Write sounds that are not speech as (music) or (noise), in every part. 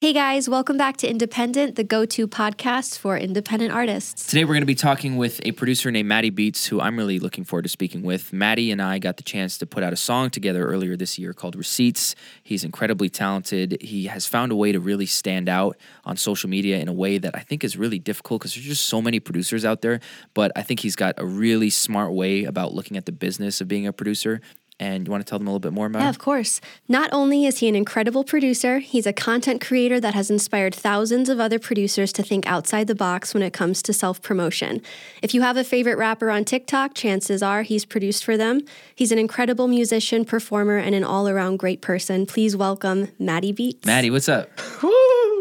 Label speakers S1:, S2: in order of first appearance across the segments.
S1: Hey guys, welcome back to Independent, the go to podcast for independent artists.
S2: Today we're going to be talking with a producer named Matty Beats, who I'm really looking forward to speaking with. Matty and I got the chance to put out a song together earlier this year called Receipts. He's incredibly talented. He has found a way to really stand out on social media in a way that I think is really difficult because there's just so many producers out there. But I think he's got a really smart way about looking at the business of being a producer and you want to tell them a little bit more about
S1: Yeah, of course. Not only is he an incredible producer, he's a content creator that has inspired thousands of other producers to think outside the box when it comes to self promotion. If you have a favorite rapper on TikTok, chances are he's produced for them. He's an incredible musician, performer, and an all around great person. Please welcome Matty Beats.
S2: Matty, what's up?
S3: Woo!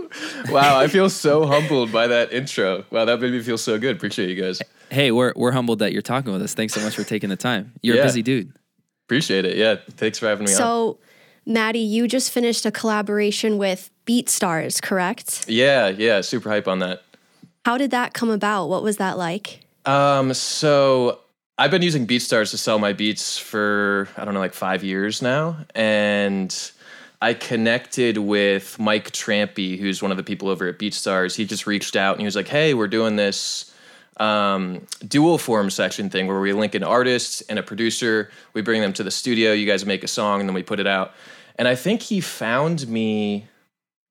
S3: (laughs) Wow, I feel so humbled by that intro. Wow, that made me feel so good. Appreciate you guys.
S2: Hey, we're, we're humbled that you're talking with us. Thanks so much for taking the time. You're
S3: Yeah.
S2: a busy dude.
S3: Appreciate it. Yeah, thanks for having me on.
S1: So, Matty, you just finished a collaboration with BeatStars, correct?
S3: Yeah, yeah, super hype on that.
S1: How did that come about? What was that like?
S3: Um, so I've been using BeatStars to sell my beats for I don't know, like five years now, and I connected with Mike Trampy, who's one of the people over at BeatStars. He just reached out and he was like, "Hey, we're doing this." Um, dual form section thing where we link an artist and a producer. We bring them to the studio. You guys make a song and then we put it out. And I think he found me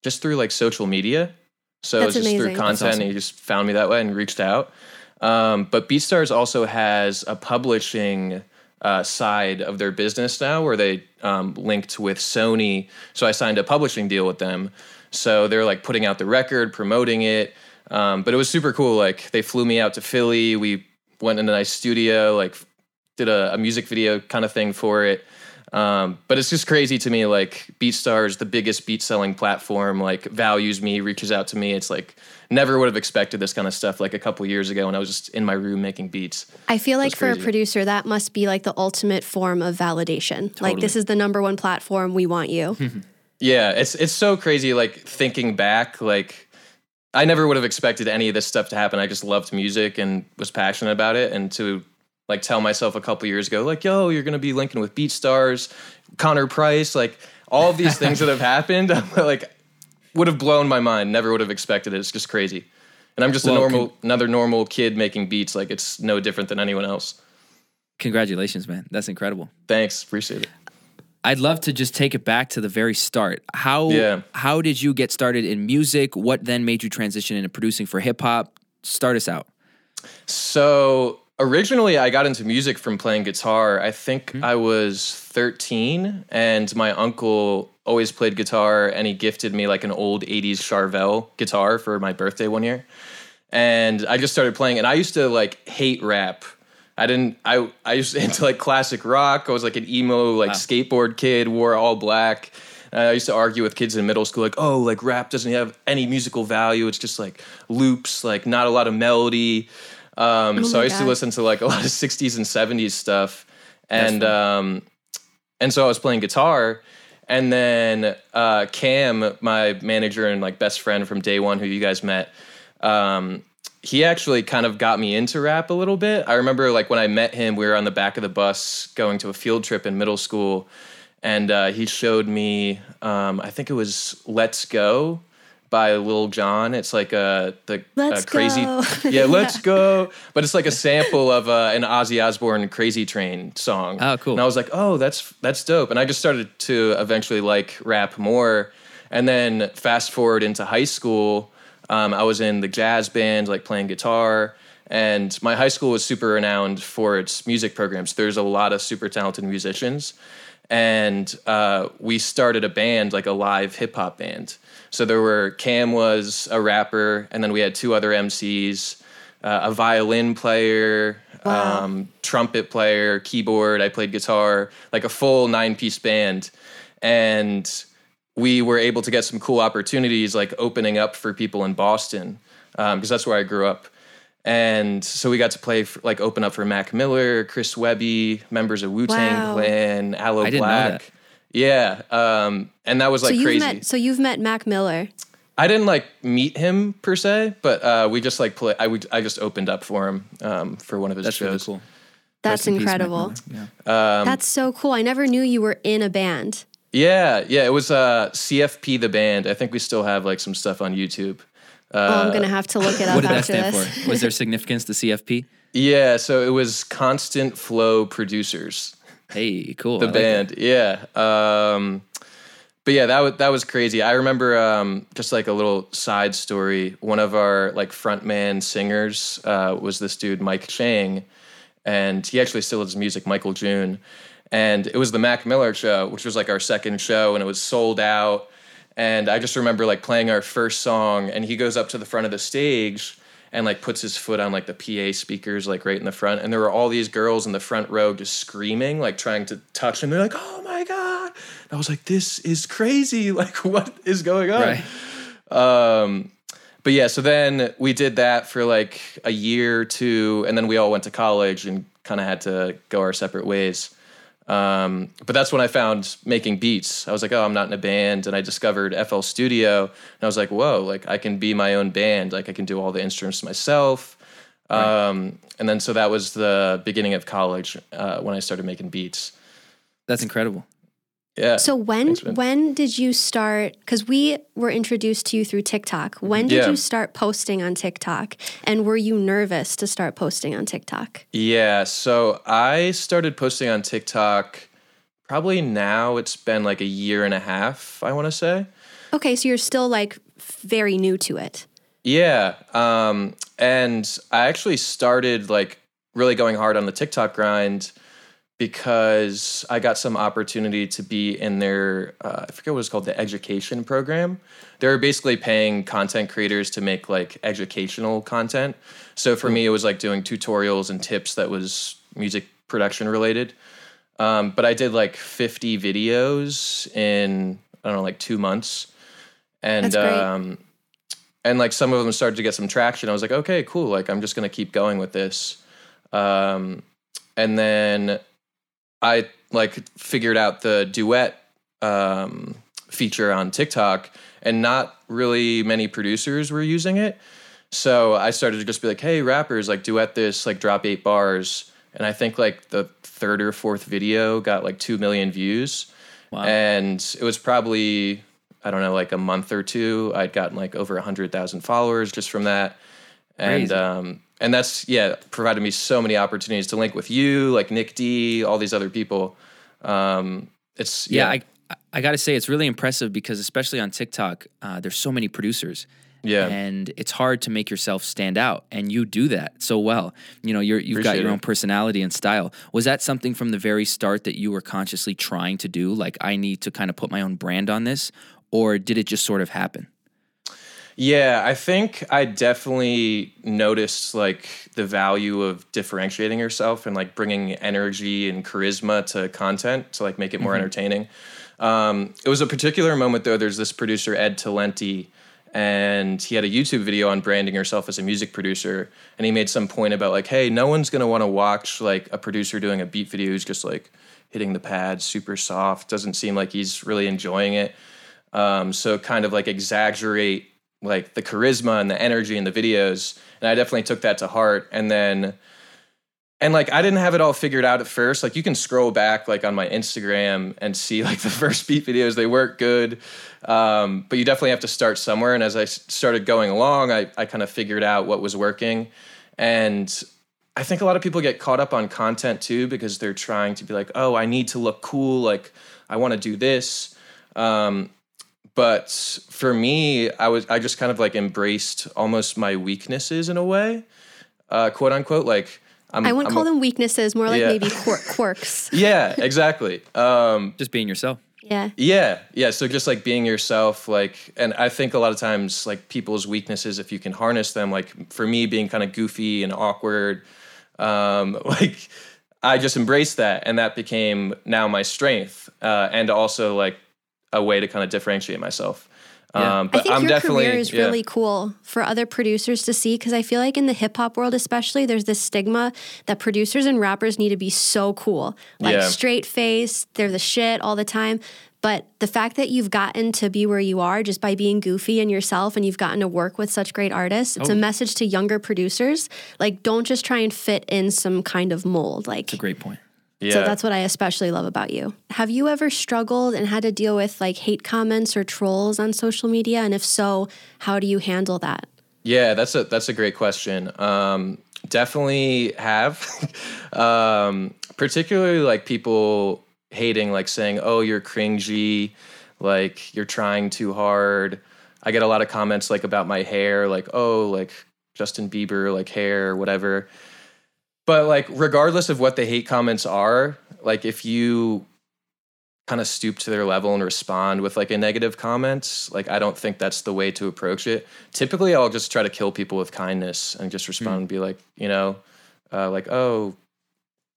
S3: just through like social media. So
S1: That's
S3: it was just
S1: amazing.
S3: through content.
S2: awesome.
S3: And he just found me that way and reached out. Um, but BeatStars also has a publishing uh, side of their business now where they um, linked with Sony. So I signed a publishing deal with them. So they're like putting out the record, promoting it. Um, but it was super cool. Like they flew me out to Philly. We went in a nice studio, like did a, a music video kind of thing for it. Um, but it's just crazy to me. Like BeatStars, the biggest beat selling platform, like values me, reaches out to me. It's like never would have expected this kind of stuff like a couple years ago when I was just in my room making beats.
S1: I feel like
S3: That's
S1: for a producer, that must be like the ultimate form of validation. Like, this is the number one platform. We want you. (laughs)
S3: Yeah, it's it's so crazy. Like thinking back, like I never would have expected any of this stuff to happen. I just loved music and was passionate about it, and to like tell myself a couple years ago, like, yo, you're gonna be linking with BeatStars, Connor Price, like all of these things that have happened, (laughs) like would have blown my mind. Never would have expected it. It's just crazy. And I'm just
S2: Well,
S3: a normal, another normal kid making beats. Like it's no different than anyone else.
S2: Congratulations, man. That's incredible.
S3: Thanks, appreciate it.
S2: I'd love to just take it back to the very start. How
S3: Yeah.
S2: how did you get started in music? What then made you transition into producing for hip hop? Start us out.
S3: So originally, I got into music from playing guitar. I think
S2: Hmm.
S3: I was 13, and my uncle always played guitar, and he gifted me like an old 80s Charvel guitar for my birthday one year. And I just started playing, and I used to like hate rap. I didn't. I I used to into like classic rock. I was like an emo like skateboard kid. Wore all black. Uh, I used to argue with kids in middle school, like, oh, like rap doesn't have any musical value. It's just like loops, like not a lot of melody. Um, so I used
S1: God.
S3: to listen to like a lot of (laughs) 60s and 70s stuff. And um, and so I was playing guitar. And then uh, Cam, my manager and like best friend from day one, who you guys met, um, he actually kind of got me into rap a little bit. I remember like when I met him, we were on the back of the bus going to a field trip in middle school, and uh, he showed me, um, I think it was "Let's Go" by Lil Jon. It's like a the
S1: Let's
S3: a crazy,
S1: go. (laughs)
S3: yeah, "Let's Go," but it's like a sample of uh, an Ozzy Osbourne "Crazy Train" song.
S2: Oh, cool.
S3: And I was like, oh, that's that's dope. And I just started to eventually like rap more. And then fast forward into high school, um, I was in the jazz band, like playing guitar. And my high school was super renowned for its music programs. There's a lot of super talented musicians. And uh, we started a band, like a live hip hop band. So there were Cam was a rapper, and then we had two other MCs, uh, a violin player,
S1: Wow.
S3: um, trumpet player, keyboard. I played guitar, like a full nine piece band. And we were able to get some cool opportunities, like opening up for people in Boston, because that's where I grew up. And so we got to play, for, like, open up for Mac Miller, Chris Webby, members of Wu Tang
S1: Wow.
S3: Clan, Aloe
S2: I didn't know
S3: Blacc.
S2: that.
S3: Yeah, um, and that was like
S1: so
S3: crazy.
S1: met. So you've met Mac Miller.
S3: I didn't like meet him per se, but uh, we just like play. I would I just opened up for him um, for one of his
S2: That's really
S3: shows.
S2: cool.
S1: That's
S2: Rest in peace,
S1: incredible.
S2: Miller. Yeah.
S3: Um,
S1: That's so cool. I never knew you were in a band.
S3: Yeah, yeah. It was uh, CFP the band. I think we still have like some stuff on YouTube.
S1: oh, I'm gonna have to look it (laughs) up
S2: What did that stand
S1: this.
S2: for? Was there significance to CFP?
S3: Yeah, so it was Constant Flow Producers.
S2: Hey, cool.
S3: the
S2: I like
S3: band yeah um but yeah that was that was crazy i remember um just like a little side story one of our like frontman singers uh was this dude mike chang and he actually still does music michael june and it was the mac miller show which was like our second show and it was sold out. And i just remember like playing our first song and he goes up to the front of the stage and like puts his foot on like the PA speakers like right in the front. And there were all these girls in the front row just screaming like trying to touch him. They're like oh my god. And I was like this is crazy. (laughs) Like what is going on?
S2: Right.
S3: um but yeah so then we did that for like a year or two and then we all went to college and kind of had to go our separate ways um, but that's when I found making beats. I was like, oh, I'm not in a band. And I discovered FL Studio. And I was like, whoa, like I can be my own band. Like I can do all the instruments myself. Um, and then so that was the beginning of college uh, when I started making beats.
S2: That's incredible.
S3: Yeah.
S1: So when
S3: Thanks,
S1: when did you start? Because we were introduced to you through TikTok. When did
S3: Yeah.
S1: you start posting on TikTok? And were you nervous to start posting on TikTok?
S3: Yeah, so I started posting on TikTok probably now it's been like a year and a half, I want to say.
S1: Okay, so you're still like very new to it.
S3: Yeah, um, and I actually started like really going hard on the TikTok grind because I got some opportunity to be in their uh, I forget what it's called the education program. They're basically paying content creators to make like educational content. So for me, it was like doing tutorials and tips that was music production related. Um, but I did like 50 videos in I don't know like two months, and um, and like some of them started to get some traction. I was like, okay, cool. Like I'm just gonna keep going with this. Um, and then I like figured out the duet um, feature on TikTok, and not really many producers were using it. So I started to just be like, hey, rappers, like duet this, like drop eight bars. And I think like the third or fourth video got like two million views.
S2: Wow.
S3: And it was probably, I don't know, like a month or two. I'd gotten like over a hundred thousand followers just from that. And um and that's yeah, provided me so many opportunities to link with you, like Nic D, all these other people. Um it's
S2: yeah,
S3: yeah,
S2: I I got to say it's really impressive because especially on TikTok, uh, there's so many producers.
S3: yeah.
S2: And it's hard to make yourself stand out, and you do that so well. You know, you're, you've got your
S3: it.
S2: own personality and style. Was that something from the very start that you were consciously trying to do? Like, I need to kind of put my own brand on this, or did it just sort of happen?
S3: Yeah, I think I definitely noticed like the value of differentiating yourself and like bringing energy and charisma to content to like make it more entertaining. Um, it was a particular moment though. There's this producer Ed Talenti, and he had a YouTube video on branding yourself as a music producer, and he made some point about like, hey, no one's gonna want to watch like a producer doing a beat video who's just like hitting the pad super soft. Doesn't seem like he's really enjoying it. Um, so kind of like exaggerate like the charisma and the energy in the videos. And I definitely took that to heart. And then and like I didn't have it all figured out at first. Like you can scroll back like on my Instagram and see like (laughs) the first beat videos, they work good. Um, but you definitely have to start somewhere. And as i started going along, I, I kind of figured out what was working. And I think a lot of people get caught up on content too because they're trying to be like, oh, I need to look cool. Like I want to do this. Um, but for me, I was I just kind of like embraced almost my weaknesses in a way, uh, quote unquote. Like I'm,
S1: I wouldn't
S3: I'm
S1: call
S3: a-
S1: them weaknesses, more like
S3: Yeah.
S1: maybe quirk, (laughs) quirks.
S3: Yeah, exactly. Um,
S2: Just being yourself.
S1: Yeah.
S3: yeah, yeah. So just like being yourself, like, and I think a lot of times, like people's weaknesses, if you can harness them, like for me, being kind of goofy and awkward, um, (laughs) like I just embraced that, and that became now my strength, uh, and also like a way to kind of differentiate myself.
S2: Yeah.
S3: Um,
S1: I
S3: but
S1: think
S3: I'm
S1: your
S3: definitely
S1: career is
S3: yeah.
S1: really cool for other producers to see because I feel like in the hip hop world, especially, there's this stigma that producers and rappers need to be so cool, like
S3: Yeah.
S1: straight face, they're the shit all the time. But the fact that you've gotten to be where you are just by being goofy and yourself and you've gotten to work with such great artists, it's a
S2: Oh.
S1: message to younger producers. Like, don't just try and fit in some kind of mold. Like, That's a
S2: Great point.
S3: Yeah.
S1: So that's what I especially love about you. Have you ever struggled and had to deal with like hate comments or trolls on social media? And if so, how do you handle that?
S3: Yeah, that's a that's a great question. Um, definitely have, (laughs) um, particularly like people hating, like saying, "Oh, you're cringy," like you're trying too hard. I get a lot of comments like about my hair, like, "Oh, like Justin Bieber, like hair, whatever." But like, regardless of what the hate comments are, like if you kind of stoop to their level and respond with like a negative comment, like I don't think that's the way to approach it. Typically, I'll just try to kill people with kindness and just respond and be like, you know, uh, like, oh,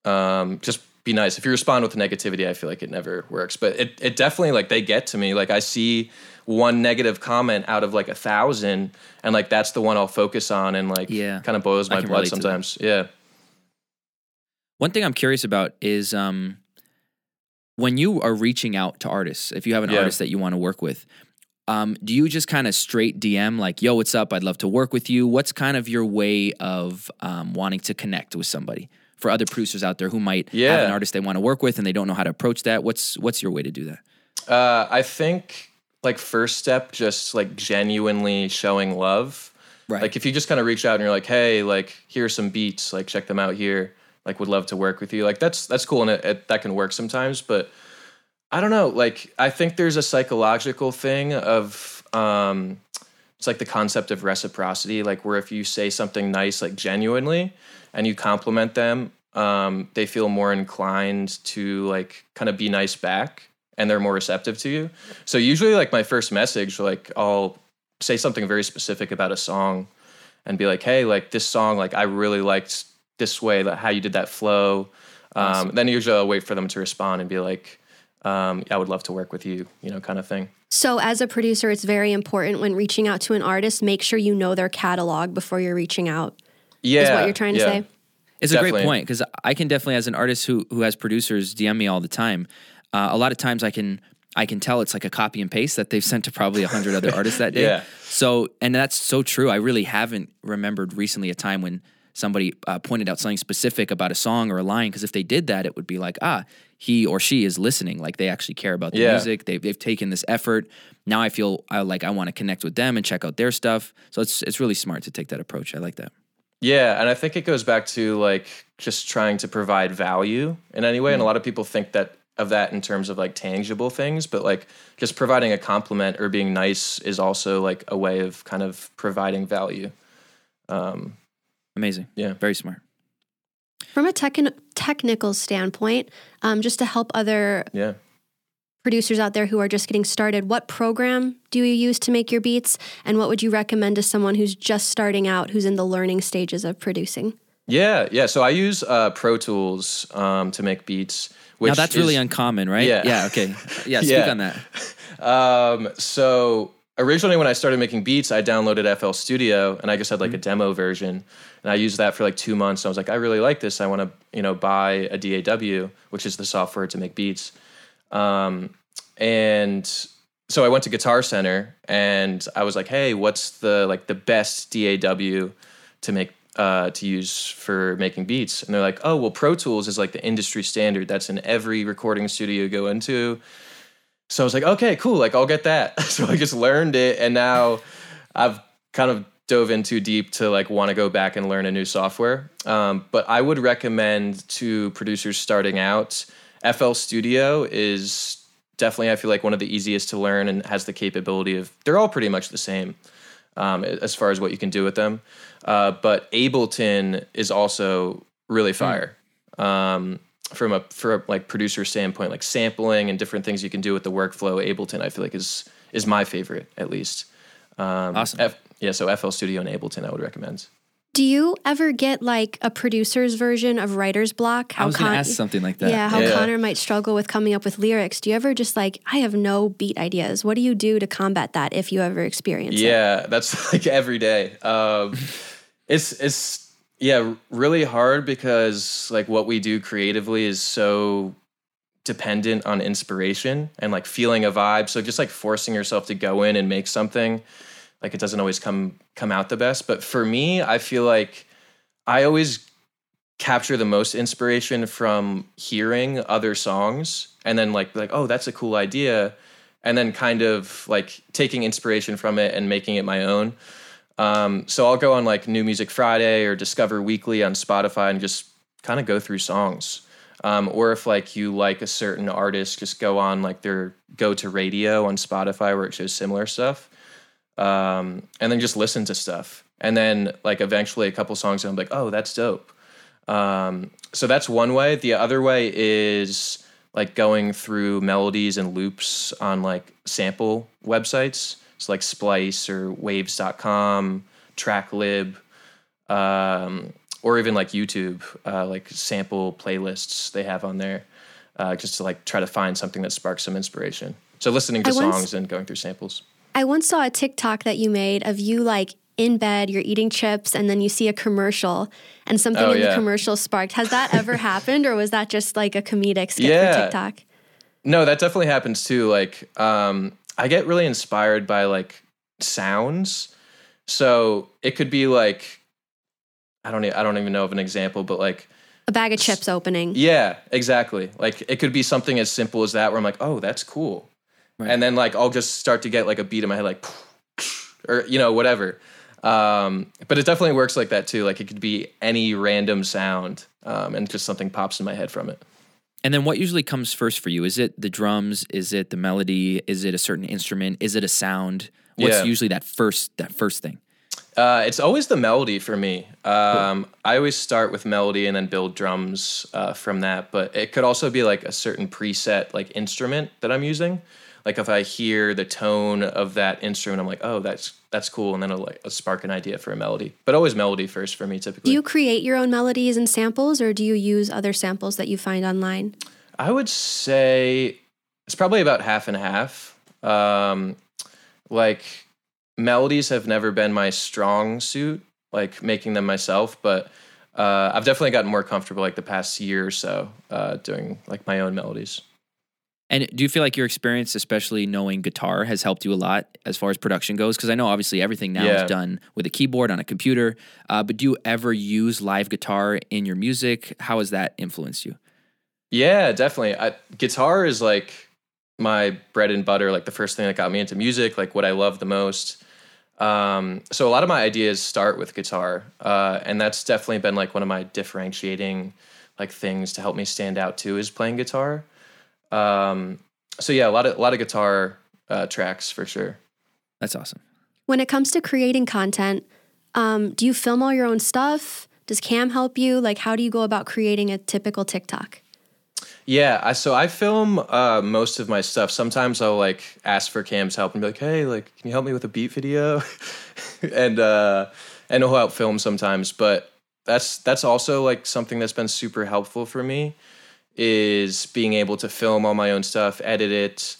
S3: um, just be nice. If you respond with negativity, I feel like it never works. But it, it definitely like they get to me. Like I see one negative comment out of like a thousand, and like that's the one I'll focus on, and like
S2: Yeah.
S3: kind of boils my blood
S2: relate to that.
S3: sometimes. Yeah.
S2: One thing I'm curious about is um, when you are reaching out to artists, if you have an
S3: Yeah.
S2: artist that you want to work with, um, do you just kind of straight DM like, yo, what's up? I'd love to work with you. What's kind of your way of um, wanting to connect with somebody? For other producers out there who might have an artist they want to work with and they don't know how to approach that, what's what's your way to do that?
S3: Uh, I think like first step, just like genuinely showing love.
S2: Right.
S3: Like if you just kind of reach out and you're like, hey, like here's some beats, like check them out here. Like would love to work with you. Like that's that's cool and it, it, that can work sometimes. But I don't know. Like I think there's a psychological thing of um, it's like the concept of reciprocity. Like where if you say something nice, like genuinely, and you compliment them, um, they feel more inclined to like kind of be nice back and they're more receptive to you. So usually like my first message, like I'll say something very specific about a song and be like, hey, like this song, like I really liked this way, that how you did that flow. Um, Then usually I'll wait for them to respond and be like, um, I would love to work with you, you know, kind of thing.
S1: So, as a producer, it's very important when reaching out to an artist, make sure you know their catalog before you're reaching out.
S3: Yeah.
S1: Is what you're trying to
S3: yeah.
S1: say?
S2: It's a great point because I can definitely, as an artist who who has producers DM me all the time, uh, a lot of times I can I can tell it's like a copy and paste that they've sent to probably a hundred other artists that day. (laughs)
S3: Yeah.
S2: So, and that's so true. I really haven't remembered recently a time when somebody uh, pointed out something specific about a song or a line because if they did that, it would be like, ah, he or she is listening. Like they actually care about the
S3: Yeah.
S2: music. They've they've taken this effort. Now I feel I like I want to connect with them and check out their stuff. So it's it's really smart to take that approach. I like that.
S3: Yeah, and I think it goes back to like just trying to provide value in any way. And a lot of people think that of that in terms of like tangible things, but like just providing a compliment or being nice is also like a way of kind of providing value. Um,
S2: Amazing.
S3: Yeah.
S2: Very smart.
S1: From a techn technical standpoint, um, just to help other
S3: yeah.
S1: producers out there who are just getting started, what program do you use to make your beats? And what would you recommend to someone who's just starting out, who's in the learning stages of producing?
S3: Yeah, yeah. So I use uh, Pro Tools um, to make beats. Which
S2: now that's really uncommon, right?
S3: Yeah.
S2: Yeah. Okay. Yeah. (laughs) Speak
S3: Yeah.
S2: on that. (laughs)
S3: Um, so originally when I started making beats, I downloaded FL Studio and I just had like a demo version. And I used that for like two months. I was like, I really like this. I want to, you know, buy a DAW, which is the software to make beats. Um, and so I went to Guitar Center and I was like, hey, what's the like the best DAW to make uh, to use for making beats? And they're like, oh, well, Pro Tools is like the industry standard. That's in every recording studio you go into. So I was like, okay, cool. Like I'll get that. (laughs) so I just learned it, and now I've kind of dove in too deep to like want to go back and learn a new software. Um, but I would recommend to producers starting out, FL Studio is definitely I feel like one of the easiest to learn and has the capability of. They're all pretty much the same um, as far as what you can do with them. Uh, but Ableton is also really fire. Um, from a for a, like producer standpoint, like sampling and different things you can do with the workflow, Ableton I feel like is is my favorite at least. Um,
S2: Awesome.
S3: F, yeah, so FL Studio and Ableton I would recommend.
S1: Do you ever get like a producer's version of writer's block?
S2: I was going to ask something like that.
S1: Yeah, how
S3: Yeah.
S1: Connor might struggle with coming up with lyrics. Do you ever just like, I have no beat ideas? What do you do to combat that if you ever experience it?
S3: Yeah, that's (laughs) like every day. Um, it's it's yeah, really hard because like what we do creatively is so dependent on inspiration and like feeling a vibe. So just like forcing yourself to go in and make something, like it doesn't always come come out the best. But for me, I feel like I always capture the most inspiration from hearing other songs and then like like oh that's a cool idea and then kind of like taking inspiration from it and making it my own um, so i'll go on like new music friday or discover weekly on spotify and just kind of go through songs um, or if like you like a certain artist just go on like their go to radio on spotify where it shows similar stuff um, and then just listen to stuff and then like eventually a couple songs and i'm like oh that's dope um, so that's one way. The other way is like going through melodies and loops on like sample websites. So like Splice or Waves.com, Tracklib, um, or even like YouTube, uh, like sample playlists they have on there, uh, just to like try to find something that sparks some inspiration. So listening to once, songs and going through samples.
S1: I once saw a TikTok that you made of you like in bed, you're eating chips, and then you see a commercial and something oh, in yeah. the commercial sparked. Has that ever (laughs) happened, or was that just like a comedic skit yeah. for TikTok?
S3: No, that definitely happens too. Like, um, I get really inspired by like sounds. So it could be like, I don't, I don't even know of an example, but like
S1: a bag of chips opening.
S3: Yeah, exactly. Like it could be something as simple as that, where I'm like, oh, that's cool, right. and then like I'll just start to get like a beat in my head, like, (sniffs) or you know, whatever. Um, but it definitely works like that too. Like it could be any random sound, um, and just something pops in my head from it.
S2: And then what usually comes first for you? Is it the drums? Is it the melody? Is it a certain instrument? Is it a sound? What's yeah. usually that first that first thing?
S3: Uh, it's always the melody for me. Um, cool. I always start with melody and then build drums uh, from that. But it could also be like a certain preset like instrument that I'm using like if I hear the tone of that instrument, I'm like, oh, that's that's cool, and then it'll like a spark an idea for a melody. But always melody first for me, typically.
S1: Do you create your own melodies and samples, or do you use other samples that you find online?
S3: I would say it's probably about half and half. Um, like melodies have never been my strong suit, like making them myself, but uh, I've definitely gotten more comfortable like the past year or so uh, doing like my own melodies.
S2: And do you feel like your experience, especially knowing guitar, has helped you a lot as far as production goes? Because I know obviously everything now yeah. is done with a keyboard on a computer. Uh, but do you ever use live guitar in your music? How has that influenced you?
S3: Yeah, definitely. I, guitar is like my bread and butter, like the first thing that got me into music, like what I love the most. Um, so a lot of my ideas start with guitar, uh, and that's definitely been like one of my differentiating like things to help me stand out too is playing guitar. Um, so yeah, a lot of a lot of guitar uh, tracks for sure.
S2: That's awesome.
S1: When it comes to creating content, um, do you film all your own stuff? Does Cam help you? Like, how do you go about creating a typical TikTok?
S3: Yeah, I, so I film uh, most of my stuff. Sometimes I'll like ask for Cam's help and be like, "Hey, like, can you help me with a beat video?" (laughs) and uh, and he'll help film sometimes. But that's that's also like something that's been super helpful for me is being able to film all my own stuff, edit it.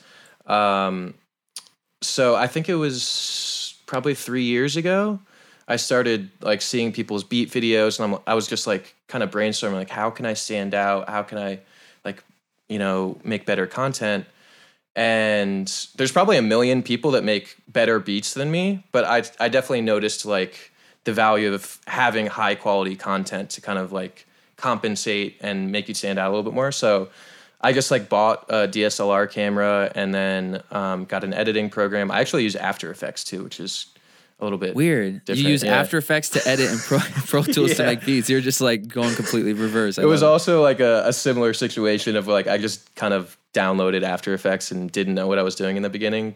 S3: Um, so I think it was probably three years ago. I started like seeing people's beat videos, and I'm, I was just like kind of brainstorming, like how can I stand out? How can I like you know make better content? And there's probably a million people that make better beats than me, but I I definitely noticed like the value of having high quality content to kind of like compensate and make you stand out a little bit more. So I just like bought a DSLR camera and then um, got an editing program. I actually use After Effects too, which is a little bit
S2: weird.
S3: Different.
S2: You use yeah. After Effects to edit and Pro, (laughs) Pro Tools yeah. to make beats. You're just like going completely reverse.
S3: I it was also like a, a, similar situation of like I just kind of downloaded After Effects and didn't know what I was doing in the beginning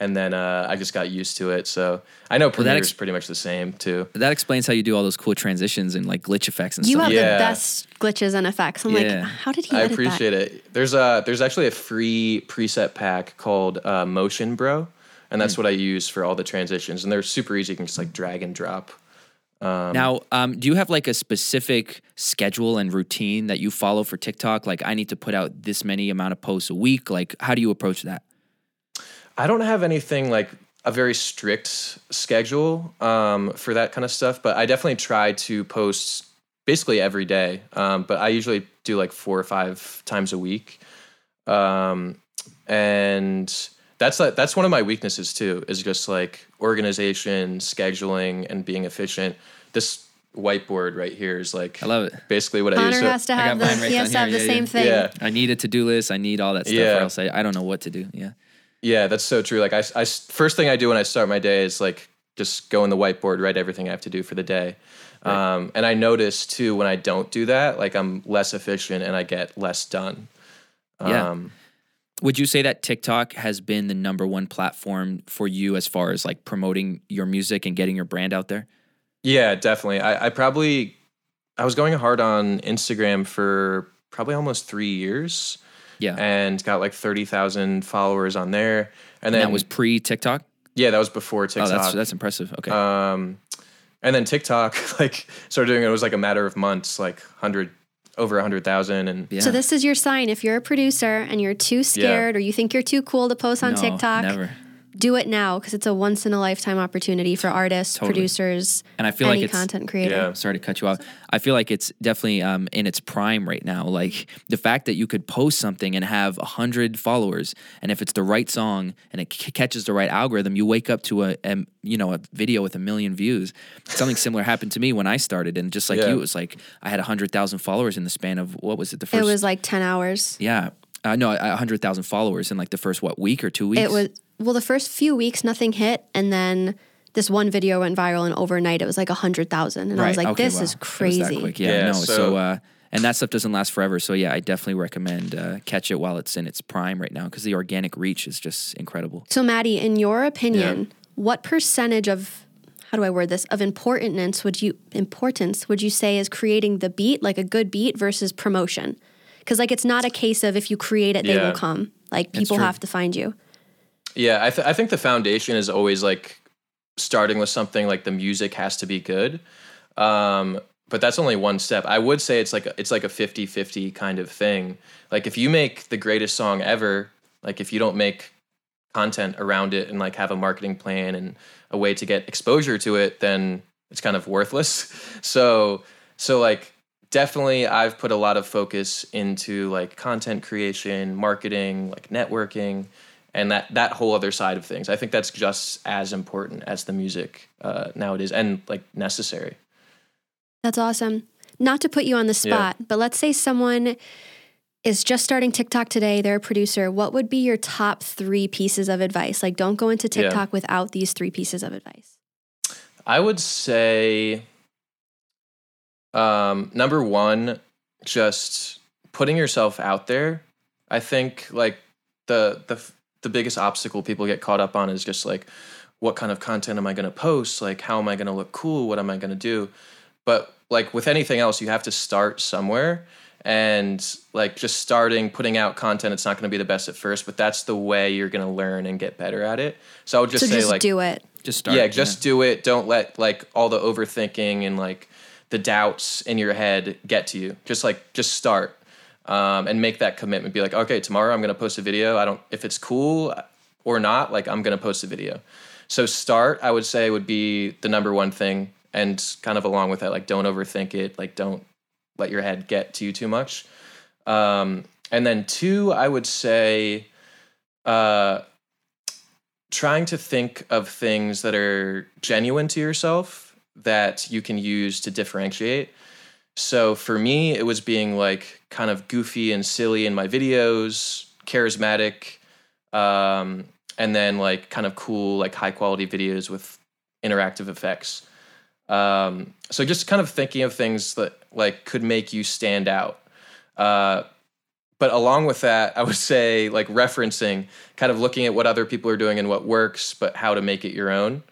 S3: and then uh, I just got used to it. So I know Premiere is ex- pretty much the same too.
S2: That explains how you do all those cool transitions and like glitch effects and
S1: you
S2: stuff.
S1: You have yeah. the best glitches and effects. I'm yeah. like, how did he? I
S3: appreciate
S1: that?
S3: it. There's a there's actually a free preset pack called uh, Motion Bro, and that's mm. what I use for all the transitions, and they're super easy. You can just like drag and drop.
S2: Um, now, um, do you have like a specific schedule and routine that you follow for TikTok? Like, I need to put out this many amount of posts a week. Like, how do you approach that?
S3: I don't have anything like a very strict schedule um, for that kind of stuff, but I definitely try to post basically every day. Um, but I usually do like four or five times a week, um, and that's like that's one of my weaknesses too. Is just like organization, scheduling, and being efficient. This whiteboard right here is like
S2: I love it.
S3: basically what I use. So-
S1: has to
S2: I
S1: have the
S2: right
S1: he has to have
S2: here,
S1: the
S2: yeah,
S1: same
S2: yeah.
S1: thing.
S3: yeah,
S2: I need a to do list. I need all that stuff,
S3: Yeah.
S2: or else I, I don't know what to do. Yeah.
S3: Yeah, that's so true. Like I, I first thing I do when I start my day is like just go in the whiteboard, write everything I have to do for the day. Um, and I notice too when I don't do that, like I'm less efficient and I get less done.
S2: Yeah.
S3: Um,
S2: Would you say that TikTok has been the number one platform for you as far as like promoting your music and getting your brand out there?
S3: Yeah, definitely. I, I probably I was going hard on Instagram for probably almost three years
S2: Yeah.
S3: and got like thirty thousand followers on there. And
S2: And
S3: then
S2: that was pre TikTok.
S3: yeah, that was before TikTok.
S2: Oh,
S3: TikTok.
S2: that's that's impressive. Okay.
S3: um, and then TikTok (laughs) like started doing it. It was like a matter of months, like hundred over a hundred thousand, and
S2: yeah.
S1: So this is your sign. If you're a producer and you're too scared or you think you're too cool to post on
S2: No,
S1: TikTok,
S2: Never.
S1: Do it now because it's a once in a lifetime opportunity for artists,
S2: Totally.
S1: producers,
S2: And I feel
S1: any
S2: like it's
S1: content creator.
S3: Yeah.
S2: sorry to cut you off. I feel like it's definitely um, in its prime right now. Like the fact that you could post something and have a hundred followers, and if it's the right song and it c- catches the right algorithm, you wake up to a, a you know a video with a million views. Something similar happened to me when I started, and just like
S3: Yeah.
S2: you, it was like I had a hundred thousand followers in the span of what was it? The first It
S1: was like 10 hours.
S2: yeah. Uh, no, a hundred thousand followers in like the first what week or two weeks.
S1: It was, well, the first few weeks, nothing hit. And then this one video went viral, and overnight it was like 100,000. And I was like,
S2: Okay,
S1: this
S2: wow.
S1: is
S2: It was
S1: crazy.
S2: that quick. Yeah,
S3: Yeah,
S2: no. So,
S3: so-
S2: uh, and that stuff doesn't last forever. So yeah, I definitely recommend uh, catch it while it's in its prime right now because the organic reach is just incredible.
S1: So, Matty, in your opinion, what percentage of how do I word this of importance would you importance would you say is creating the beat, like a good beat, versus promotion? Because like it's not a case of if you create it, they
S3: Yeah.
S1: will come. Like people have to find you.
S3: Yeah, I, th- I think the foundation is always like starting with something like the music has to be good. Um, but that's only one step. I would say it's like a, it's like a 50-50 kind of thing. Like if you make the greatest song ever, like if you don't make content around it and like have a marketing plan and a way to get exposure to it, then it's kind of worthless. (laughs) So so like definitely I've put a lot of focus into like content creation, marketing, like networking, and that that whole other side of things. I think that's just as important as the music uh, nowadays, and like necessary.
S1: That's awesome. Not to put you on the spot, but let's say someone is just starting TikTok today, they're a producer. What would be your top three pieces of advice? Like, don't go into
S3: Yeah.
S1: TikTok without these three pieces of advice.
S3: I would say um, number one, just putting yourself out there. I think like the the the biggest obstacle people get caught up on is just like what kind of content am I going to post? Like how am I going to look cool? What am I going to do? But like with anything else, you have to start somewhere. And like just starting, putting out content, it's not going to be the best at first, but that's the way you're going to learn and get better at it. So I would just
S1: so
S3: say
S1: just
S3: like
S1: do it.
S2: Just start.
S3: yeah, just do it. Don't let like all the overthinking and like the doubts in your head get to you. Just like just start um, and make that commitment. Be like, okay, tomorrow I'm gonna post a video. I don't if it's cool or not. Like I'm gonna post a video. So start, I would say, would be the number one thing, and kind of along with that, like don't overthink it. Like don't let your head get to you too much. Um, and then two, I would say. Uh, trying to think of things that are genuine to yourself that you can use to differentiate. So for me, it was being like kind of goofy and silly in my videos, charismatic, um, and then like kind of cool, like high quality videos with interactive effects. Um, so just kind of thinking of things that like could make you stand out. Uh, but along with that, I would (laughs) say like referencing, kind of looking at what other people are doing and what works, but how to make it your own.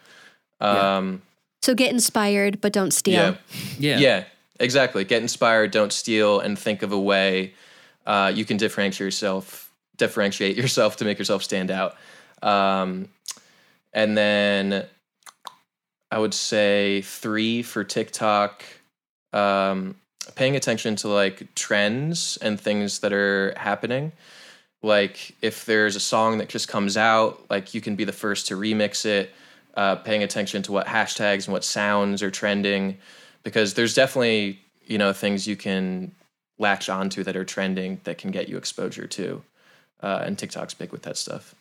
S2: Yeah.
S3: Um,
S1: So get inspired, but don't steal.
S3: yeah.
S2: yeah.
S3: yeah, exactly. Get inspired, don't steal, and think of a way uh, you can differentiate yourself, differentiate yourself to make yourself stand out. Um, and then I would say three for TikTok. Um, paying attention to like trends and things that are happening. Like if there's a song that just comes out, like you can be the first to remix it. Uh, paying attention to what hashtags and what sounds are trending, because there's definitely you know things you can latch onto that are trending that can get you exposure to, uh, and TikTok's big with that stuff.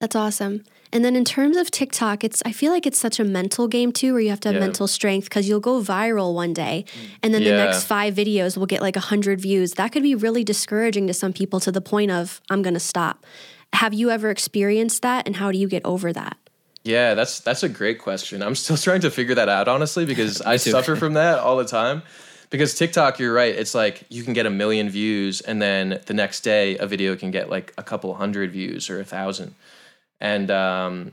S1: That's awesome. And then in terms of TikTok, it's I feel like it's such a mental game too, where you have to have
S3: Yeah.
S1: mental strength because you'll go viral one day, and then the next five videos will get like a hundred views. That could be really discouraging to some people to the point of I'm gonna stop. Have you ever experienced that, and how do you get over that?
S3: Yeah, that's that's a great question. I'm still (laughs) trying to figure that out honestly because (laughs) I suffer from that all the time. (laughs) Because TikTok, you're right. It's like you can get a million views, and then the next day a video can get like a couple hundred views or a thousand. And um,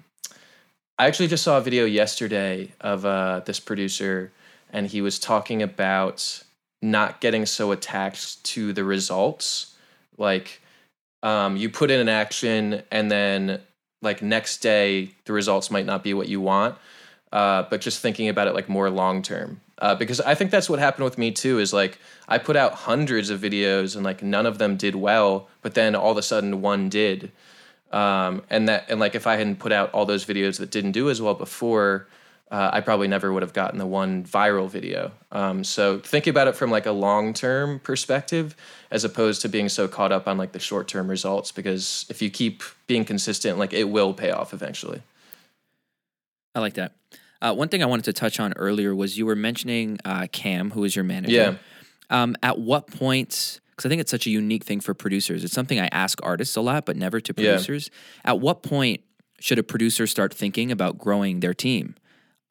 S3: I actually just saw a video yesterday of uh, this producer, and he was talking about not getting so attached to the results. Like, um, you put in an action, and then like next day the results might not be what you want. Uh, but just thinking about it like more long term. Uh, because I think that's what happened with me too. Is like I put out hundreds of videos and like none of them did well, but then all of a sudden one did um, and that and like if I hadn't put out all those videos that didn't do as well before, uh, I probably never would have gotten the one viral video. Um, so think about it from like a long term perspective, as opposed to being so caught up on like the short term results. Because if you keep being consistent, like it will pay off eventually.
S2: I like that. Uh, one thing I wanted to touch on earlier was you were mentioning uh, Cam, who is your manager.
S3: Yeah.
S2: Um, at what point? Because I think it's such a unique thing for producers. It's something I ask artists a lot, but never to
S3: Yeah.
S2: producers. At what point should a producer start thinking about growing their team?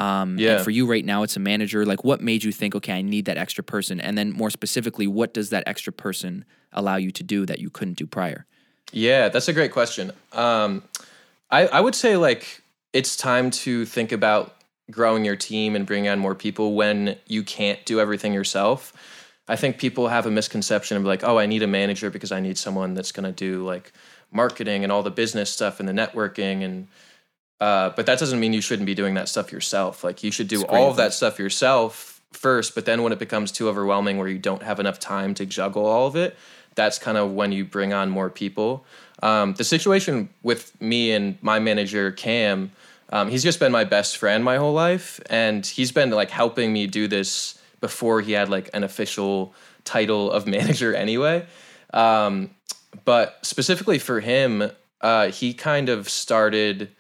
S2: Um,
S3: Yeah.
S2: And for you right now, it's a manager. Like, what made you think, okay, I need that extra person? And then more specifically, what does that extra person allow you to do that you couldn't do prior?
S3: Yeah, that's a great question. Um, I, I would say like it's time to think about growing your team and bringing on more people when you can't do everything yourself. I think people have a misconception of like, oh, I need a manager because I need someone that's going to do like marketing and all the business stuff and the networking and uh, but that doesn't mean you shouldn't be doing that stuff yourself. Like you should do
S2: great
S3: all of that stuff yourself first, but then when it becomes too overwhelming where you don't have enough time to juggle all of it, that's kind of when you bring on more people. Um, the situation with me and my manager Cam, um, he's just been my best friend my whole life, and he's been like helping me do this before he had like an official title of (laughs) manager anyway. Um, but specifically for him, uh, he kind of started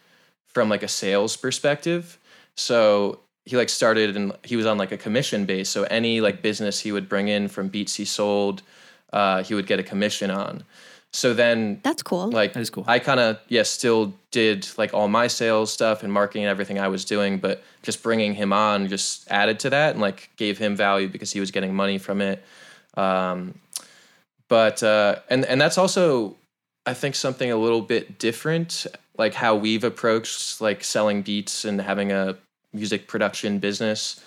S3: from like a sales perspective. So he like started and he was on like a commission base. So any like business he would bring in from beats he sold, uh, he would get a commission on. So then
S1: That's cool.
S3: like
S2: That is cool.
S3: I kind of yeah still did like all my sales stuff and marketing and everything I was doing, but just bringing him on just added to that and like gave him value because he was getting money from it. Um, but uh, and and that's also I think something a little bit different, like how we've approached like selling beats and having a music production business.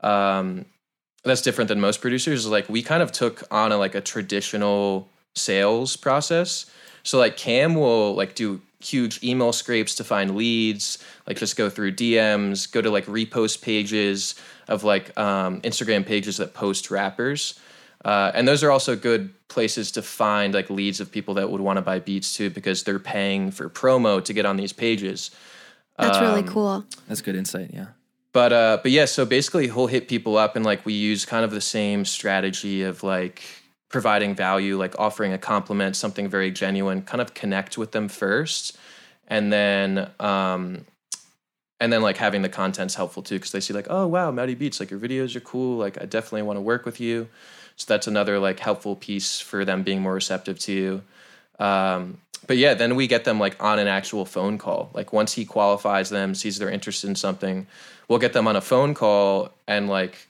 S3: Um, that's different than most producers. Like we kind of took on a like a traditional sales process. So like Cam will like do huge email scrapes to find leads, like just go through DMs, go to like repost pages of like um, Instagram pages that post rappers. Uh, and those are also good places to find like leads of people that would want to buy beats too because they're paying for promo to get on these pages.
S1: That's really
S3: um,
S1: cool.
S2: That's good insight. Yeah.
S3: But uh, but yeah, so basically he'll hit people up and like we use kind of the same strategy of like providing value, like offering a compliment, something very genuine, kind of connect with them first, and then um, and then like having the content's helpful too because they see like oh wow Matty Beats like your videos are cool like I definitely want to work with you, so that's another like helpful piece for them being more receptive to you. Um, but yeah, then we get them like on an actual phone call. Like once he qualifies them, sees they're interested in something, we'll get them on a phone call and like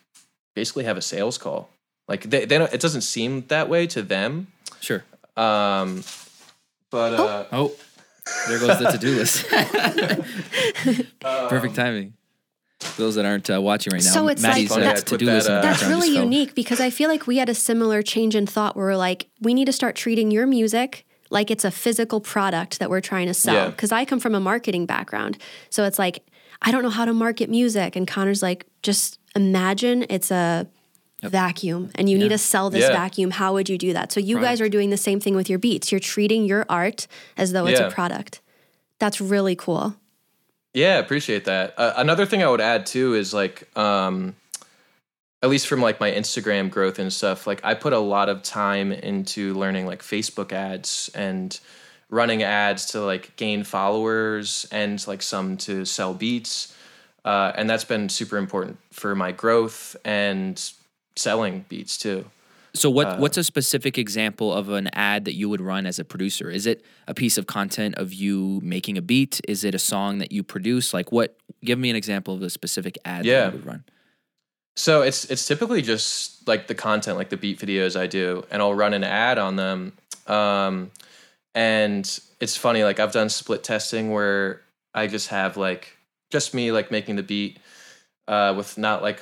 S3: basically have a sales call. Like they, they don't, it doesn't seem that way to them.
S2: Sure.
S3: Um, but uh,
S2: Oh, there goes the to-do list. (laughs) (laughs) Perfect timing. Those that aren't uh, watching right now,
S1: So it's
S2: Matty's
S1: like-
S3: Funny, I put
S2: to-do list in the
S3: that, uh,
S1: That's really unique because I feel like we had a similar change in thought where we're like, we need to start treating your music like it's a physical product that we're trying to sell.
S3: Yeah.
S1: Because I come from a marketing background. So it's like, I don't know how to market music. And Connor's like, just imagine it's a vacuum and you need to sell this
S3: Yeah.
S1: vacuum. How would you do that? So you guys are doing the same thing with your beats. You're treating your art as though it's a product. That's really cool.
S3: Yeah, appreciate that. Uh, another thing I would add too is like, um, at least from like my Instagram growth and stuff, like I put a lot of time into learning like Facebook ads and running ads to like gain followers and like some to sell beats. Uh, and that's been super important for my growth and selling beats too.
S2: So what what's a specific example of an ad that you would run as a producer? Is it a piece of content of you making a beat? Is it a song that you produce? Like what give me an example of a specific ad
S3: Yeah.
S2: that you would run.
S3: So it's it's typically just like the content, like the beat videos I do, and I'll run an ad on them. Um, and it's funny, like I've done split testing where I just have like just me like making the beat uh, with not like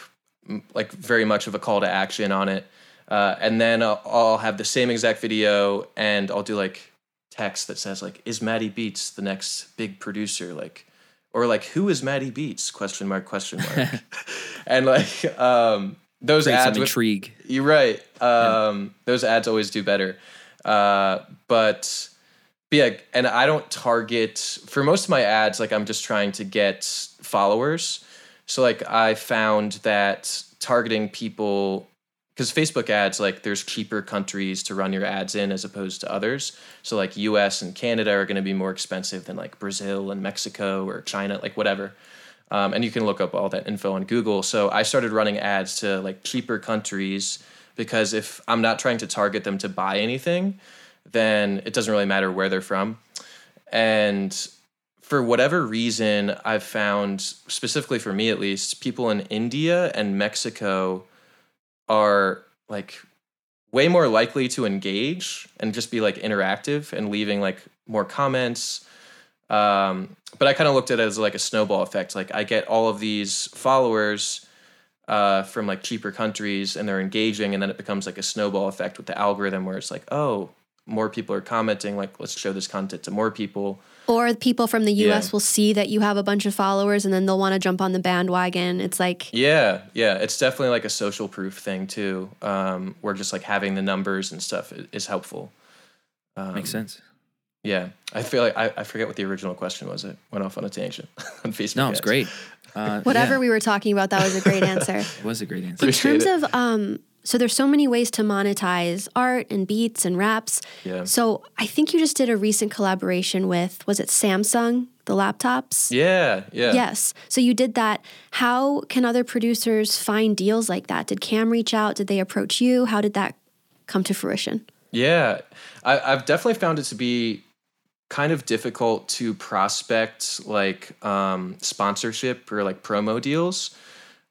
S3: m- like very much of a call to action on it, uh, and then I'll, I'll have the same exact video and I'll do like text that says like is Matty Beats the next big producer? Like or like who is Matty Beats? Question mark question mark. (laughs) (laughs) And like um those
S2: Create
S3: ads with,
S2: intrigue.
S3: you're right. Um those ads always do better. Uh but but yeah and I don't target for most of my ads like I'm just trying to get followers. So like I found that targeting people because Facebook ads, like there's cheaper countries to run your ads in as opposed to others. So like US and Canada are going to be more expensive than like Brazil and Mexico or China, like whatever. Um, and you can look up all that info on Google. So I started running ads to like cheaper countries because if I'm not trying to target them to buy anything, then it doesn't really matter where they're from. And for whatever reason, I've found, specifically for me at least, people in India and Mexico are like way more likely to engage and just be like interactive and leaving like more comments. Um, but I kind of looked at it as like a snowball effect. Like I get all of these followers uh, from like cheaper countries and they're engaging, and then it becomes like a snowball effect with the algorithm where it's like, oh, more people are commenting. Like let's show this content to more people.
S1: Or people from the US
S3: Yeah.
S1: will see that you have a bunch of followers and then they'll want to jump on the bandwagon. It's like,
S3: Yeah, yeah, it's definitely like a social proof thing too, um, where just like having the numbers and stuff is helpful. Um,
S2: Makes sense.
S3: Yeah, I feel like I, I forget what the original question was. It went off on a tangent (laughs) on Facebook.
S2: No, it's
S3: ads.
S2: great. (laughs) Uh,
S1: whatever
S2: yeah,
S1: we were talking about, that was a great answer. (laughs)
S2: it was a great answer.
S1: In
S3: Appreciate
S1: terms
S3: it.
S1: of um so there's so many ways to monetize art and beats and raps.
S3: Yeah.
S1: So I think you just did a recent collaboration with was it Samsung, the laptops?
S3: Yeah, yeah,
S1: Yes. So you did that. How can other producers find deals like that? Did Cam reach out? Did they approach you? How did that come to fruition?
S3: Yeah, I, I've definitely found it to be kind of difficult to prospect like um, sponsorship or like promo deals.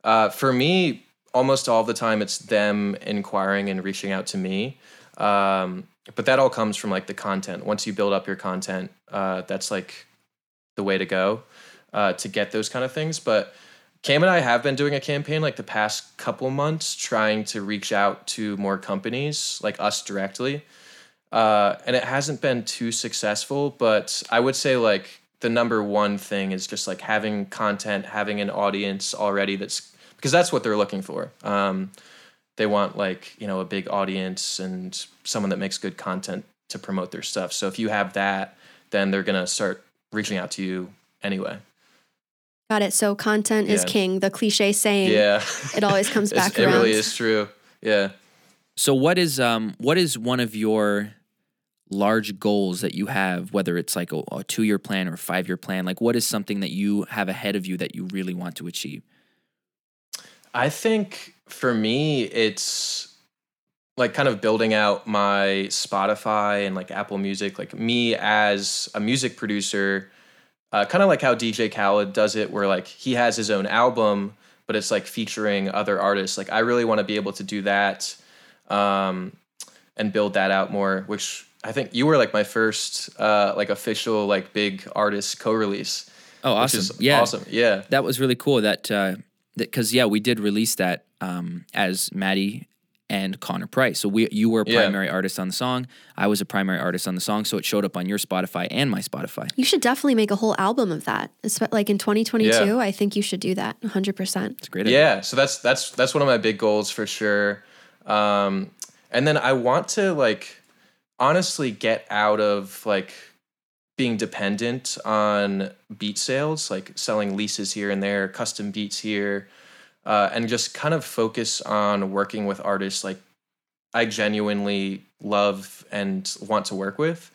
S3: Uh, for me, almost all the time it's them inquiring and reaching out to me. Um, but that all comes from like the content. Once you build up your content, uh, that's like the way to go uh, to get those kind of things. But Cam and I have been doing a campaign like the past couple months, trying to reach out to more companies like us directly. Uh, and it hasn't been too successful, but I would say like the number one thing is just like having content, having an audience already that's because that's what they're looking for. Um, they want like, you know, a big audience and someone that makes good content to promote their stuff. So if you have that, then they're going to start reaching out to you anyway.
S1: Got it. So content is king. The cliche saying.
S3: Yeah.
S1: It always comes (laughs)
S3: It's-
S1: back
S3: It really is true. Yeah.
S2: So what is um what is one of your large goals that you have, whether it's like a, a two year plan or a five year plan? Like what is something that you have ahead of you that you really want to achieve?
S3: I think for me, it's like kind of building out my Spotify and like Apple Music, like me as a music producer, uh, kind of like how DJ Khaled does it, where like he has his own album, but it's like featuring other artists. Like I really want to be able to do that um, and build that out more, which I think you were like my first uh, like official like big artist co-release.
S2: Oh,
S3: Which
S2: awesome!
S3: is
S2: yeah,
S3: awesome. Yeah.
S2: that was really cool. That uh, that because yeah, we did release that um, as Matty and Connor Price. So we you were a
S3: Yeah.
S2: primary artist on the song. I was a primary artist on the song. So it showed up on your Spotify and my Spotify.
S1: You should definitely make a whole album of that. Espe- Like in 2022,
S3: Yeah.
S1: I think you should do that 100%.
S2: It's great. idea.
S3: Yeah, so that's that's that's one of my big goals for sure. Um, and then I want to like honestly get out of like being dependent on beat sales, like selling leases here and there, custom beats here, uh, and just kind of focus on working with artists like I genuinely love and want to work with.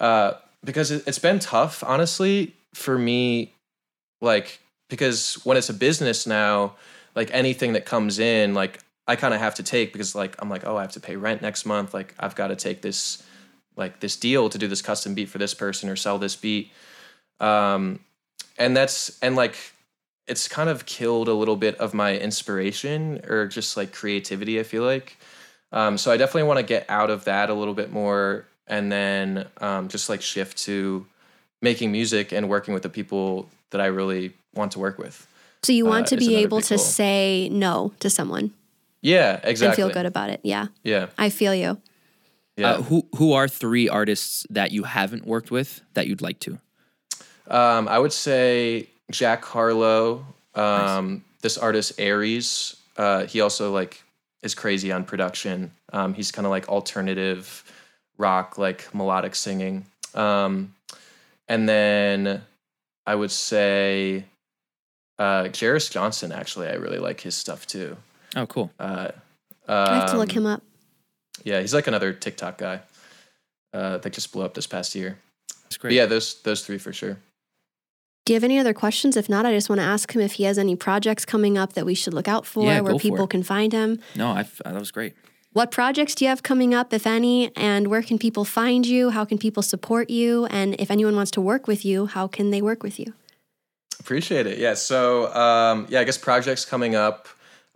S3: uh, because it, it's been tough, honestly, for me. Like because when it's a business now, like anything that comes in, like I kind of have to take because like I'm like, oh, I have to pay rent next month. Like I've got to take this like this deal to do this custom beat for this person or sell this beat. Um, and that's and like it's kind of killed a little bit of my inspiration or just like creativity. I feel like. Um, so I definitely want to get out of that a little bit more and then um, just like shift to making music and working with the people that I really want to work with.
S1: So you want
S3: Uh,
S1: to be able to say no to someone
S3: Yeah, exactly.
S1: and feel good about it. Yeah,
S3: Yeah,
S1: I feel you.
S3: Yeah.
S2: Uh, who who are three artists that you haven't worked with that you'd like to?
S3: Um, I would say Jack Harlow. Um, This artist Aries. Uh, he also like is crazy on production. Um, he's kind of like alternative rock, like melodic singing. Um, and then I would say uh, Jeris Johnson. Actually, I really like his stuff too.
S2: Oh, cool.
S3: Uh,
S1: I have to look
S3: um,
S1: him up.
S3: Yeah, he's like another TikTok guy uh, that just blew up this past year.
S2: That's
S3: But
S2: great.
S3: yeah, those those three for sure.
S1: Do you have any other questions? If not, I just want to ask him if he has any projects coming up that we should look out for,
S2: Yeah,
S1: where
S2: go for
S1: people can find him.
S2: No, I that was great.
S1: What projects do you have coming up, if any? And where can people find you? How can people support you? And if anyone wants to work with you, how can they work with you?
S3: Appreciate it. Yeah. So um, yeah, I guess projects coming up.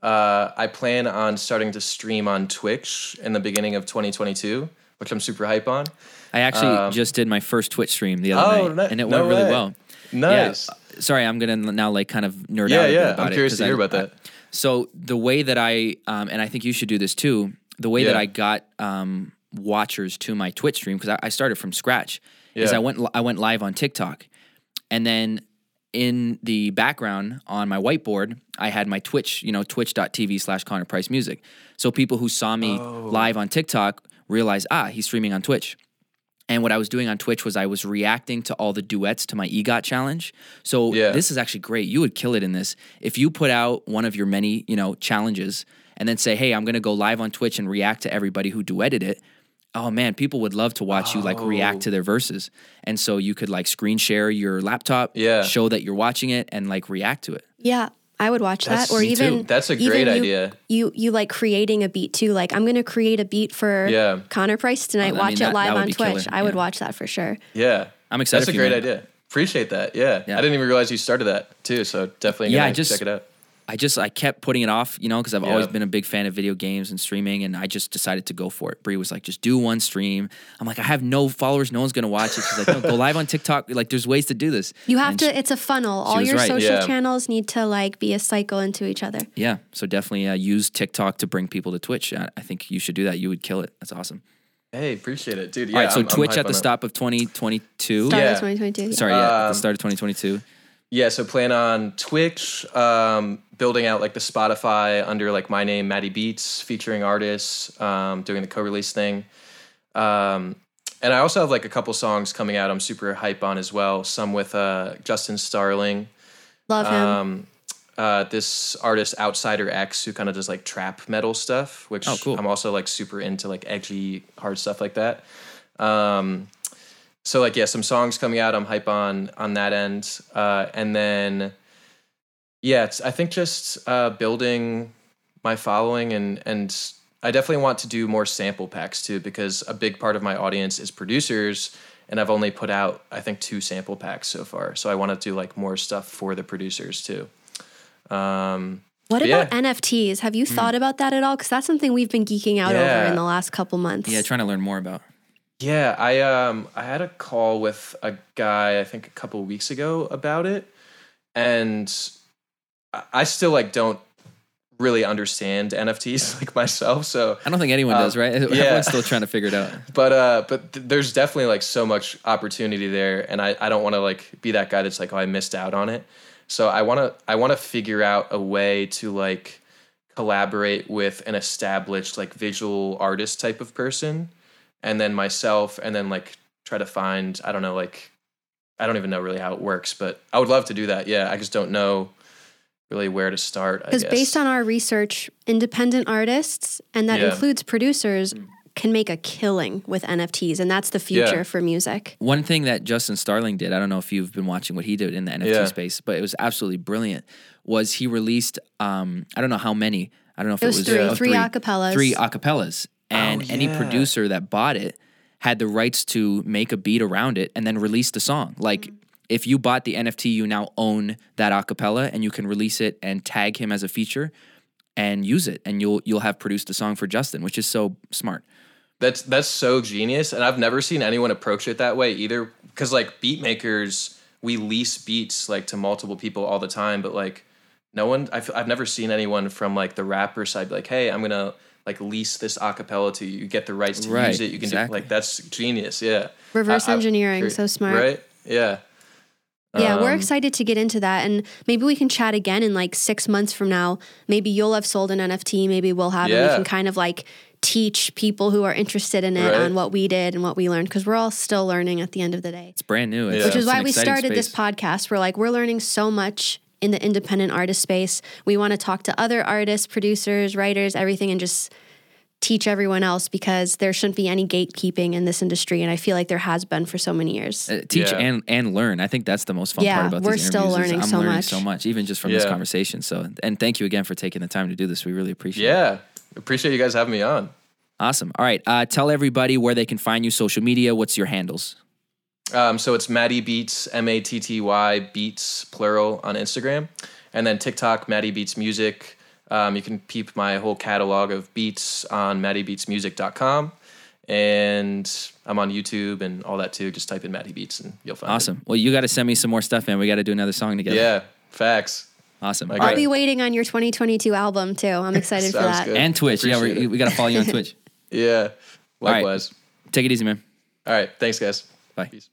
S3: Uh, I plan on starting to stream on Twitch in the beginning of 2022, which I'm super hype on.
S2: I actually
S3: Um,
S2: just did my first Twitch stream the other
S3: Oh,
S2: night,
S3: ni-
S2: and it
S3: no
S2: went really well.
S3: Nice.
S2: Yeah. Sorry, I'm gonna now like kind of nerd
S3: Yeah,
S2: out
S3: yeah.
S2: about
S3: I'm
S2: it.
S3: to hear
S2: I-
S3: about that.
S2: I- so the way that I, um, and I think you should do this too. The way that I got um, watchers to my Twitch stream because I, I started from scratch is I went I went live on TikTok, and then in the background on my whiteboard I had my Twitch, you know, twitch.tv slash Connor Price Music. So people who saw me
S3: Oh.
S2: live on TikTok realized, ah, he's streaming on Twitch. And what I was doing on Twitch was I was reacting to all the duets to my EGOT challenge. So
S3: Yeah.
S2: this is actually great. You would kill it in this. If you put out one of your many, you know, challenges and then say, "Hey, I'm going to go live on Twitch and react to everybody who duetted it." Oh man, people would love to watch you like react
S3: Oh.
S2: to their verses. And so you could like screen share your laptop,
S3: Yeah.
S2: show that you're watching it and like react to it.
S1: Yeah, I would watch
S3: That's-
S1: that. Or
S3: me
S1: even
S3: too. That's a great
S1: you-
S3: idea.
S1: You you like creating a beat too. Like I'm going to create a beat for
S3: Yeah.
S1: Connor Price tonight.
S2: Oh, I mean,
S1: watch
S2: that-
S1: it live on Twitch.
S2: killer,
S1: I would watch that for sure.
S3: Yeah.
S2: I'm excited
S3: That's a great idea. Appreciate that. Yeah.
S2: Yeah.
S3: I didn't even realize you started that too. So definitely
S2: Yeah,
S3: gonna
S2: I just-
S3: check it out.
S2: I just I kept putting it off, you know, because I've always been a big fan of video games and streaming, and I just decided to go for it. Bree was like, "Just do one stream." I'm like, "I have no followers, no one's gonna watch it." She's like, "No, go (laughs) live on TikTok. Like, there's ways to do this."
S1: You have
S2: And
S1: to.
S2: she-
S1: it's a funnel. All your
S2: right.
S1: social
S3: Yeah.
S1: channels need to like be a cycle into each other.
S2: yeah, so definitely uh, use TikTok to bring people to Twitch. I, I think you should do that. You would kill it. That's awesome.
S3: Hey, appreciate it, dude. Yeah,
S2: All right, so
S3: I'm- I'm
S2: Twitch at the
S3: on it.
S2: stop of 2022.
S1: Start
S3: Yeah.
S1: of 2022.
S2: Sorry, yeah, at the start of 2022.
S3: Yeah, so plan on Twitch, um, building out like the Spotify under like my name, Matty Beats, featuring artists, um, doing the co-release thing. Um, and I also have like a couple songs coming out. I'm super hype on as well. Some with uh, Justin Starling,
S1: Love him.
S3: um, uh, this artist Outsider X, who kind of does like trap metal stuff, which
S2: Oh, cool.
S3: I'm also like super into like edgy hard stuff like that. Um, so like yeah, some songs coming out. I'm hype on on that end, uh, and then yeah, it's, I think just uh, building my following and and I definitely want to do more sample packs too because a big part of my audience is producers and I've only put out I think two sample packs so far. So I want to do like more stuff for the producers too. Um,
S1: what about
S3: yeah.
S1: NFTs? Have you thought about that at all? Because that's something we've been geeking out over in the last couple months.
S2: Yeah, trying to learn more about.
S3: Yeah, I um I had a call with a guy I think a couple weeks ago about it, and I- still like don't really understand NFTs (laughs) like myself. So,
S2: I don't think anyone
S3: Um,
S2: does, right? (laughs)
S3: yeah.
S2: Everyone's still trying to figure it out. (laughs)
S3: but uh, but th- there's definitely like so much opportunity there, and I I don't want to like be that guy that's like oh I missed out on it. So I want to I want to figure out a way to like collaborate with an established like visual artist type of person and then myself and then like try to find I don't know like I don't even know really how it works, but I would love to do that. Yeah, I just don't know really where to start.
S1: Because based on our research, independent artists, and that
S3: Yeah.
S1: includes producers, can make a killing with NFTs, and that's the future
S3: Yeah.
S1: for music.
S2: One thing that Justin Starling did, I don't know if you've been watching what he did in the NFT
S3: Yeah.
S2: space, but it was absolutely brilliant. Was he released? Um, I don't know how many. I don't know if it,
S1: was three-
S2: uh,
S1: three acapellas.
S2: Three acapellas, Oh, and
S3: Oh,
S2: any producer that bought it had the rights to make a beat around it and then release the song. Like mm. if you bought the NFT, you now own that acapella, and you can release it and tag him as a feature and use it, and you'll you'll have produced a song for Justin, which is so smart.
S3: That's that's so genius, and I've never seen anyone approach it that way either. Because like beat makers, we lease beats like to multiple people all the time, but like no one, I've I've never seen anyone from like the rapper side be like, hey, I'm gonna like lease this acapella to you. You get the rights to
S2: Right,
S3: use it. You can
S2: exactly.
S3: do like that's genius. Yeah,
S1: Reverse
S3: I- I-
S1: engineering,
S3: great.
S1: so smart.
S3: Right? Yeah.
S1: Yeah, we're
S3: Um,
S1: excited to get into that. And maybe we can chat again in like six months from now. Maybe you'll have sold an NFT, maybe we'll have, and we can kind of like teach people who are interested in it
S3: Right.
S1: on what we did and what we learned because we're all still learning at the end of the day.
S2: It's brand new, It's-
S3: Yeah.
S1: Which is
S2: it's
S1: why we
S2: exciting
S1: started this podcast. We're like, we're learning so much in the independent artist space. We want to talk to other artists, producers, writers, everything, and just teach everyone else because there shouldn't be any gatekeeping in this industry. And I feel like there has been for so many years.
S2: Uh, teach
S3: Yeah.
S2: and and learn. I think that's the most fun
S1: Yeah,
S2: part about
S1: we're
S2: these
S1: still
S2: interviews. is
S1: learning
S2: I'm
S1: so
S2: learning
S1: much.
S2: so much, even just from this conversation. So, and thank you again for taking the time to do this. We really appreciate it.
S3: Yeah. Appreciate you guys having me on.
S2: Awesome. All right. Uh, tell everybody where they can find you, social media. What's your handles?
S3: Um, so it's Matty Beats, M A T T Y Beats plural on Instagram, and then TikTok, Matty Beats Music. Um, you can peep my whole catalog of beats on mattybeatsmusic.com. And I'm on YouTube and all that too. Just type in Matty Beats and you'll find it.
S2: Awesome. Well, you got to send me some more stuff, man. We got to do another song together.
S3: Yeah, facts.
S2: Awesome.
S3: I
S2: All
S3: got
S1: I'll
S2: right.
S1: be waiting on your 2022 album too. I'm (laughs) excited for that.
S3: good.
S2: And Twitch. Yeah, we,
S3: it.
S2: we got to follow you on (laughs) Twitch.
S3: Yeah,
S2: right.
S3: likewise.
S2: Take it easy, man.
S3: All right. Thanks, guys.
S2: Bye.
S3: Peace.